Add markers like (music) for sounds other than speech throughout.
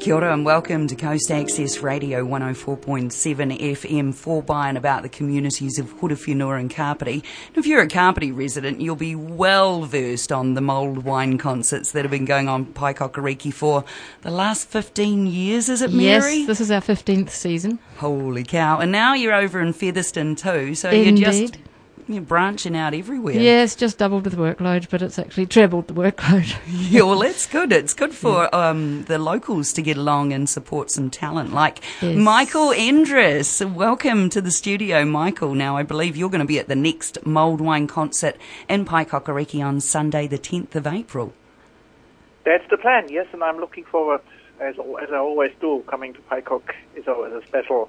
Kia ora and welcome to Coast Access Radio 104.7 FM for by and about the communities of Horowhenua and Kapiti. If you're a Kapiti resident, you'll be well versed on the mulled wine concerts that have been going on Paekakariki for the last 15 years, is it, Mary? Yes, this is our 15th season. Holy cow. And now you're over in Featherston too, so Indeed. you're just you're branching out everywhere. Yes, just doubled the workload, but it's actually trebled the workload. (laughs) (laughs) Yeah, well, that's good. It's good for um, the locals to get along and support some talent like Yes. Michael Endres. Welcome to the studio, Michael. Now, I believe you're going to be at the next Mulled Wine concert in Paekakariki on Sunday, the 10th of April. That's the plan, yes, and I'm looking forward, as as I always do. Coming to Paekak is always a special,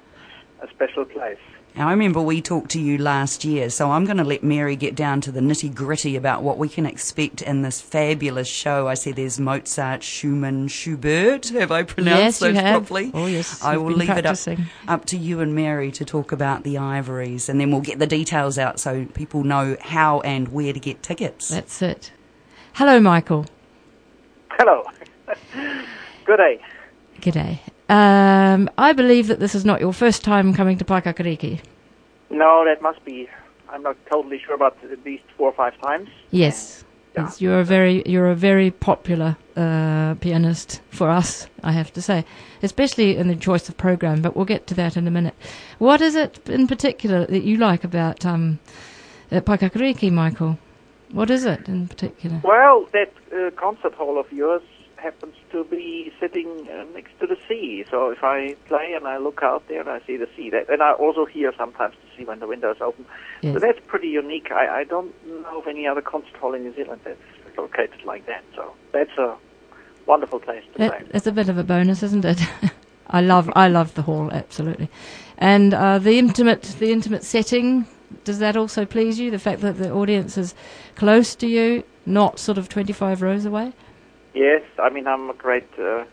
a special place. Now, I remember we talked to you last year, so I'm going to let Mary get down to the nitty gritty about what we can expect in this fabulous show. I see there's Mozart, Schumann, Schubert. Have I pronounced Yes, you those have. properly? Oh, yes, I will been leave it up, up to you and Mary to talk about the ivories, and then we'll get the details out so people know how and where to get tickets. That's it. Hello, Michael. Hello, (laughs) good day. G'day. Um, I believe that this is not your first time coming to Paekakariki. No, that must be. I'm not totally sure, but at least four or five times. Yes. Yeah. Yes, You're a very you're a very popular uh, pianist for us, I have to say, especially in the choice of program. But we'll get to that in a minute. What is it in particular that you like about um, uh, Paekakariki, Michael? What is it in particular? Well, that uh, concert hall of yours happens to be sitting uh, next to the sea. So if I play and I look out there and I see the sea, that, and I also hear sometimes the sea when the window is open. Yes. So that's pretty unique. I, I don't know of any other concert hall in New Zealand that's located like that. So that's a wonderful place to play. It, it's a bit of a bonus, isn't it? (laughs) I love I love the hall absolutely, and uh, the intimate the intimate setting. Does that also please you? The fact that the audience is close to you, not sort of twenty five rows away. Yes, I mean I'm a great uh,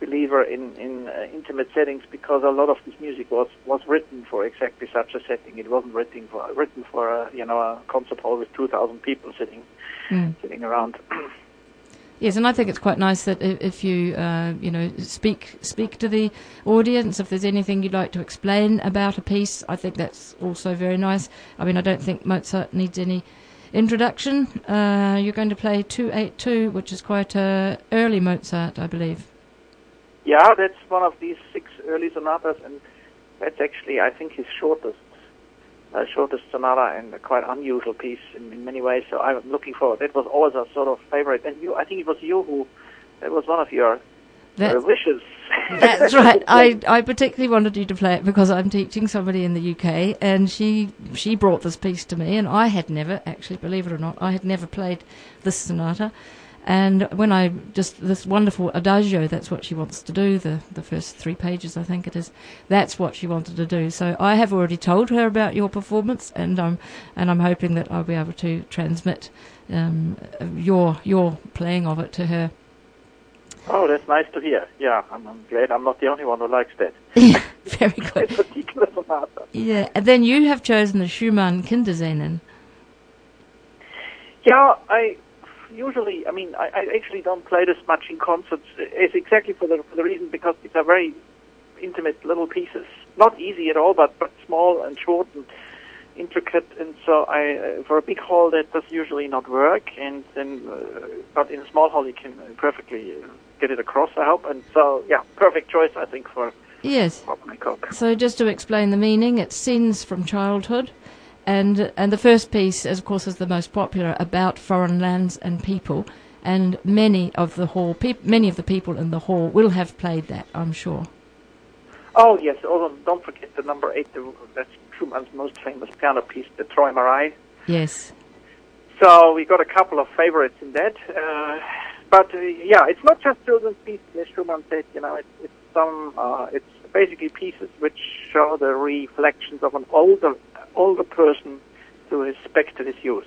believer in in uh, intimate settings because a lot of this music was was written for exactly such a setting. It wasn't written for written for a you know a concert hall with two thousand people sitting Mm. sitting around. (clears throat) Yes, and I think it's quite nice that if, if you uh, you know speak speak to the audience, if there's anything you'd like to explain about a piece, I think that's also very nice. I mean, I don't think Mozart needs any introduction. Uh, you're going to play two eight two, which is quite uh, early Mozart, I believe. yeah, that's one of these six early sonatas, and that's actually I think his shortest uh, shortest sonata and a quite unusual piece in, in many ways. So I'm looking forward. That was always a sort of favorite, and you I think it was you who that was one of your uh, wishes. That's (laughs) right. I, I particularly wanted you to play it because I'm teaching somebody in the UK, and she she brought this piece to me, and I had never actually, believe it or not, I had never played this sonata. And when I just this wonderful adagio, that's what she wants to do. The the first three pages, I think it is. That's what she wanted to do. So I have already told her about your performance, and I'm and I'm hoping that I'll be able to transmit um, your your playing of it to her. Oh, that's nice to hear. Yeah, I'm, I'm glad I'm not the only one who likes that. (laughs) Yeah, very good. (laughs) Particular sonata. Yeah, and then you have chosen the Schumann Kinderszenen. Yeah, I usually, I mean, I, I actually don't play this much in concerts. It's exactly for the for the reason because these are very intimate little pieces. Not easy at all, but but small and short and intricate. And so, I uh, for a big hall that does usually not work. And then, uh, but in a small hall you can perfectly uh, get it across. I hope. And so, yeah, perfect choice I think for Yes. my cook. So just to explain the meaning, it's scenes from childhood, and and the first piece, is, of course, is the most popular about foreign lands and people. And many of the hall, peop many of the people in the hall will have played that, I'm sure. Oh yes. Also, don't forget the number eight. The, that's Schumann's most famous piano piece, the Träumerei. Yes. So we got a couple of favorites in that. Uh, but uh, yeah, it's not just children's pieces, as Schumann said. You know, it's, it's some, uh, it's basically pieces which show the reflections of an older, older person to back to his youth.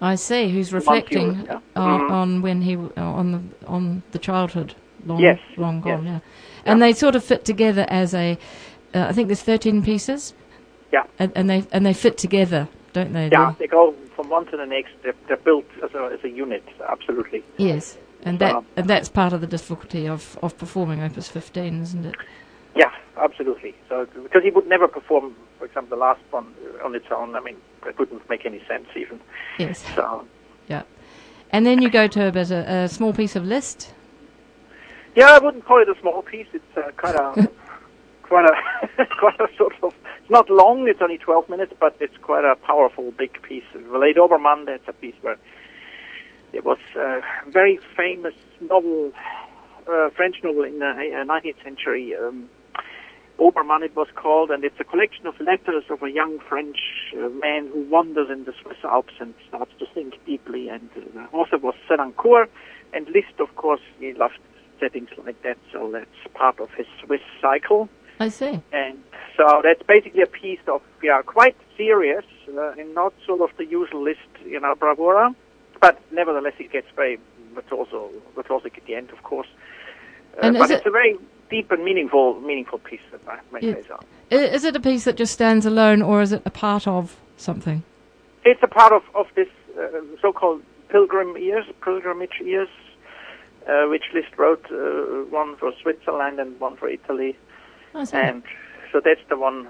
I see. Who's reflecting youth, yeah. on, Mhm. on when he uh, on the on the childhood long Yes, long gone. yes. Yeah, and they sort of fit together as a. Uh, I think there's 13 pieces. Yeah. And, and they and they fit together, don't they? Yeah, they go from one to the next. They're, they're built as a, as a unit, absolutely. Yes. And that and that's part of the difficulty of, of performing Opus 15, isn't it? Yeah, absolutely. So because he would never perform, for example, the last one on its own. I mean, it wouldn't make any sense even. Yes. So Yeah. And then you go to a bit a, a small piece of Liszt. yeah, I wouldn't call it a small piece. It's uh, quite a (laughs) quite a (laughs) quite a sort of. It's not long. It's only 12 minutes, but it's quite a powerful, big piece. Vallée d'Obermann. That's a piece where it was a very famous novel, uh, French novel in the uh, 19th century. Um, Obermann it was called, and it's a collection of letters of a young French uh, man who wanders in the Swiss Alps and starts to think deeply. And uh, the author was Senancour, and Liszt, of course, he loved settings like that, so that's part of his Swiss cycle. I see. And so that's basically a piece of, yeah, quite serious uh, and not sort of the usual Liszt, you know, bravura, but nevertheless it gets very virtuoso, virtuosic at the end, of course. Uh, And but it- it's a very deep and meaningful, meaningful piece, I may Yeah. Is it a piece that just stands alone, or is it a part of something? It's a part of, of this uh, so-called pilgrim years, pilgrimage years, uh, which Liszt wrote, uh, one for Switzerland and one for Italy. See. And so that's the one,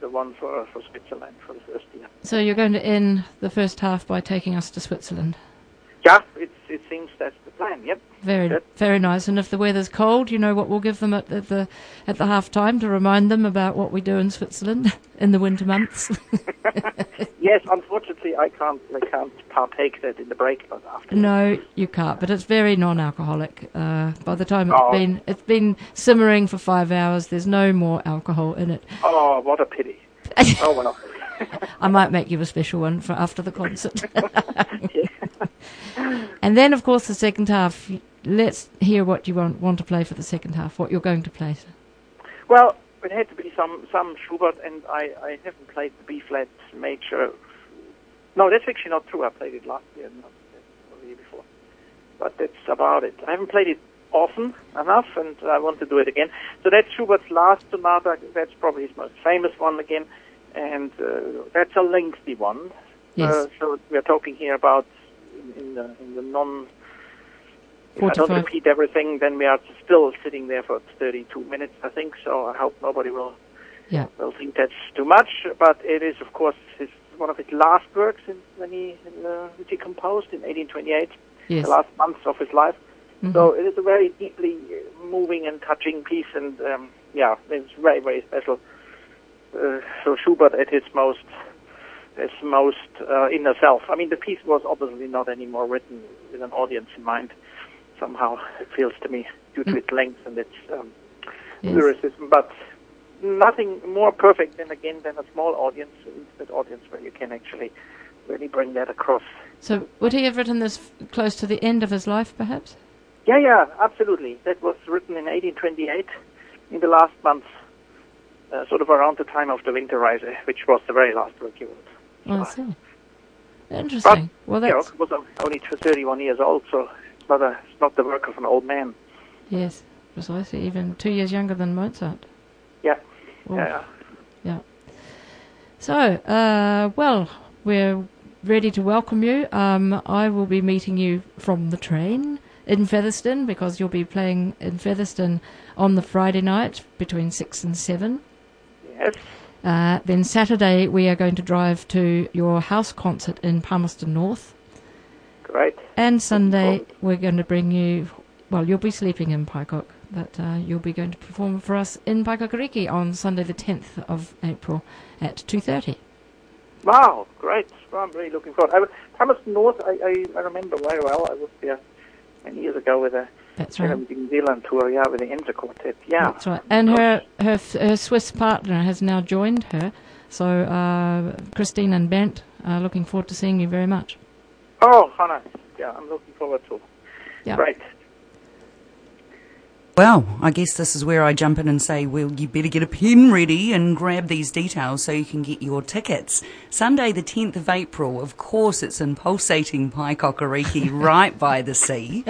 the one for, for Switzerland for the first year. So you're going to end the first half by taking us to Switzerland. Yeah, it's, it seems that's plan. Yep. Very, Good. very nice. And if the weather's cold, you know what we'll give them at the, the at the half time to remind them about what we do in Switzerland (laughs) in the winter months. (laughs) Yes, unfortunately, I can't, I can't partake that in the break after. no, you can't. But it's very non-alcoholic. Uh, by the time it's Oh. been it's been simmering for five hours, there's no more alcohol in it. Oh, what a pity. (laughs) oh well. I might make you a special one for after the concert. (laughs) and then, of course, the second half. Let's hear what you want want to play for the second half. What you're going to play. Well, it had to be some some Schubert, and I, I haven't played the B flat major. No, that's actually not true. I played it last year, not the year before. But that's about it. I haven't played it often enough, and I want to do it again. So that's Schubert's last sonata. That's probably his most famous one again, and uh, that's a lengthy one. Yes. Uh, so we are talking here about in, in the in the non. If I don't 45. repeat everything, then we are still sitting there for 32 minutes, I think. So I hope nobody will Yeah. will think that's too much. But it is, of course, his, one of his last works in, when he uh, which he composed in 1828, Yes. the last months of his life. Mhm. So it is a very deeply moving and touching piece, and um, yeah, it's very very special. Uh, so Schubert at his most his most uh, inner self. I mean, the piece was obviously not anymore written with an audience in mind. Somehow it feels to me due to its length and its um, Yes. lyricism, but nothing more perfect than again than a small audience, intimate audience where you can actually really bring that across. So would he have written this f- close to the end of his life, perhaps? Yeah, yeah, absolutely. That was written in 1828, in the last month, uh, sort of around the time of the Winterreise, which was the very last work he wrote. Oh, I see. Interesting. well, you know, was only 31 years old, so it's not, a, it's not the work of an old man. yes, precisely. Even two years younger than Mozart. Yeah, Oh, yeah. yeah. So, uh, well, we're ready to welcome you. Um, I will be meeting you from the train in Featherston because you'll be playing in Featherston on the Friday night between six and seven. Yes. Uh, then Saturday we are going to drive to your house concert in Palmerston North, Great. and Sunday we're going to bring you. Well, you'll be sleeping in Paekak, but uh, you'll be going to perform for us in Paekakariki on Sunday the tenth of April at two thirty. Wow, great. Well, I'm really looking forward. I, Palmerston North, I, I, I remember very well. I was there many years ago with a That's right. New Zealand tour, yeah, with the Quartet. Yeah. That's right. And her, her her Swiss partner has now joined her. So uh, Christine and Bent are looking forward to seeing you very much. Oh, nice. Yeah, I'm looking forward to. Yeah. Great. Well, I guess this is where I jump in and say, well, you better get a pen ready and grab these details so you can get your tickets. Sunday, the 10th of April, of course, it's in pulsating Paekakariki, (laughs) right by the sea.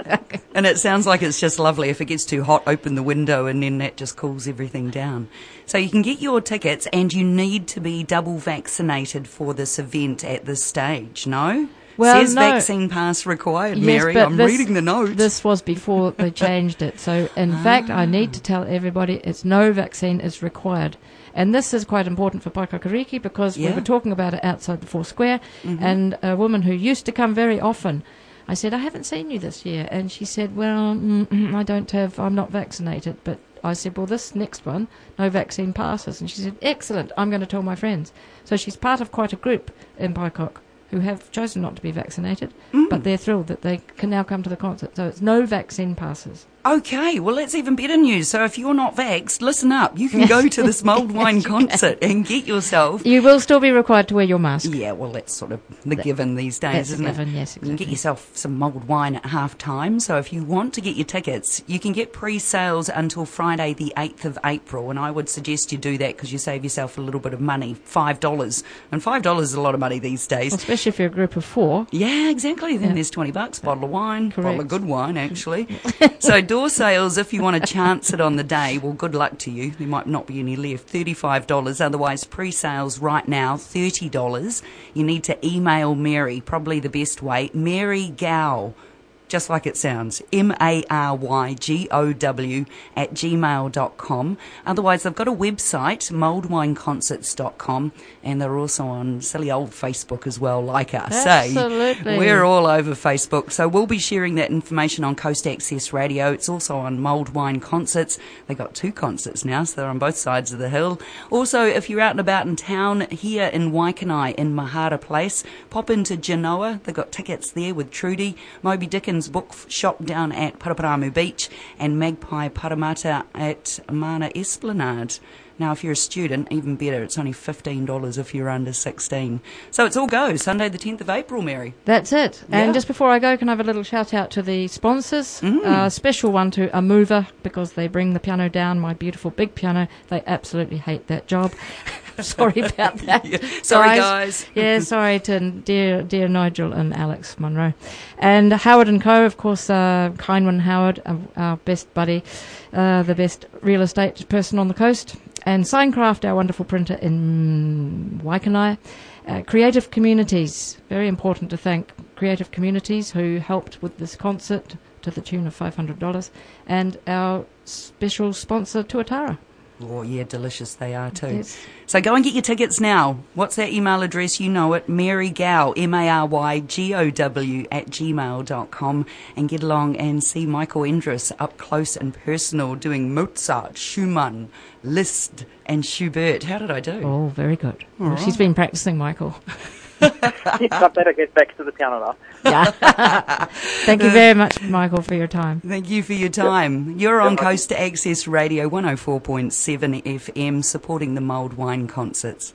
(laughs) and it sounds like it's just lovely. If it gets too hot, open the window and then that just cools everything down. So you can get your tickets and you need to be double vaccinated for this event at this stage, no? Well, Says no. vaccine pass required, Yes, Mary. I'm this- reading the notes. This was before they (laughs) changed it. So, in ah. fact, I need to tell everybody it's no vaccine is required. And this is quite important for Paekakariki because Yeah. we were talking about it outside the Four Square. Mm-hmm. And a woman who used to come very often, I said, I haven't seen you this year. And she said, Well, mm, mm I don't have, I'm not vaccinated. But I said, Well, this next one, no vaccine passes. And she said, Excellent, I'm going to tell my friends. So she's part of quite a group in Paekak who have chosen not to be vaccinated, mm. but they're thrilled that they can now come to the concert. So it's no vaccine passes. Okay, well, that's even better news. So if you're not vaxxed, listen up. You can go to this (laughs) mulled wine concert and get yourself. You will still be required to wear your mask. Yeah, well, that's sort of the given these days, That's isn't given, it? yes, You can get yourself some mulled wine at half time. So if you want to get your tickets, you can get pre sales until Friday, the 8th of April. And I would suggest you do that because you save yourself a little bit of money $5. And $5 is a lot of money these days. Especially if you're a group of four. Yeah, exactly. Then Yeah. there's 20 bucks, bottle of wine, bottle of good wine, actually. (laughs) so door sales, if you want to chance it on the day, well, good luck to you. There might not be any left. $35. Otherwise, pre-sales right now, $30. You need to email Mary, probably the best way. Mary Gow. Just like it sounds, M-A-R-Y-G-O-W at gmail.com. Otherwise, they've got a website, mulledwineconcerts.com, and they're also on silly old Facebook as well, like us. eh? Absolutely. We're all over Facebook. So we'll be sharing that information on Coast Access Radio. It's also on Mulled Wine Concerts. They've got two concerts now, so they're on both sides of the hill. Also, if you're out and about in town here in Waikanae in Mahara Place, pop into Genoa. They've got tickets there with Trudy, Moby Dickens book shop down at Paraparaumu Beach, and Magpie Paremata at Mana Esplanade. Now, if you're a student, even better. It's only $15 if you're under 16. So it's all go. Sunday the 10th of April, Mary. That's it. Yeah. And just before I go, can I have a little shout out to the sponsors? Mm. A special one to Amover because they bring the piano down, my beautiful big piano. They absolutely hate that job. (laughs) (laughs) sorry about (laughs) that. Sorry, guys. yeah, (laughs) sorry to dear dear Nigel and Alex Monroe, and Howard and Co. Of course, uh, Kindwin Howard, uh, our best buddy, uh, the best real estate person on the coast, and Signcraft, our wonderful printer in Waikanae. Uh, creative communities, very important to thank creative communities who helped with this concert to the tune of $500, and our special sponsor, Tuatara. Oh, yeah, delicious they are too. Yes. So go and get your tickets now. What's that email address? You know it. Mary Gow, M-A-R-Y-G-O-W at gmail.com and get along and see Michael Endres up close and personal doing Mozart, Schumann, Liszt and Schubert. How did I do? Oh, very good. Well, she's been practicing, Michael. (laughs) yes, I better get back to the piano now. Yeah. (laughs) Thank you very much, Michael, for your time. Thank you for your time. You're on Coast to Access Radio 104.7 FM supporting the Mulled Wine Concerts.